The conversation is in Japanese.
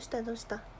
したどうした？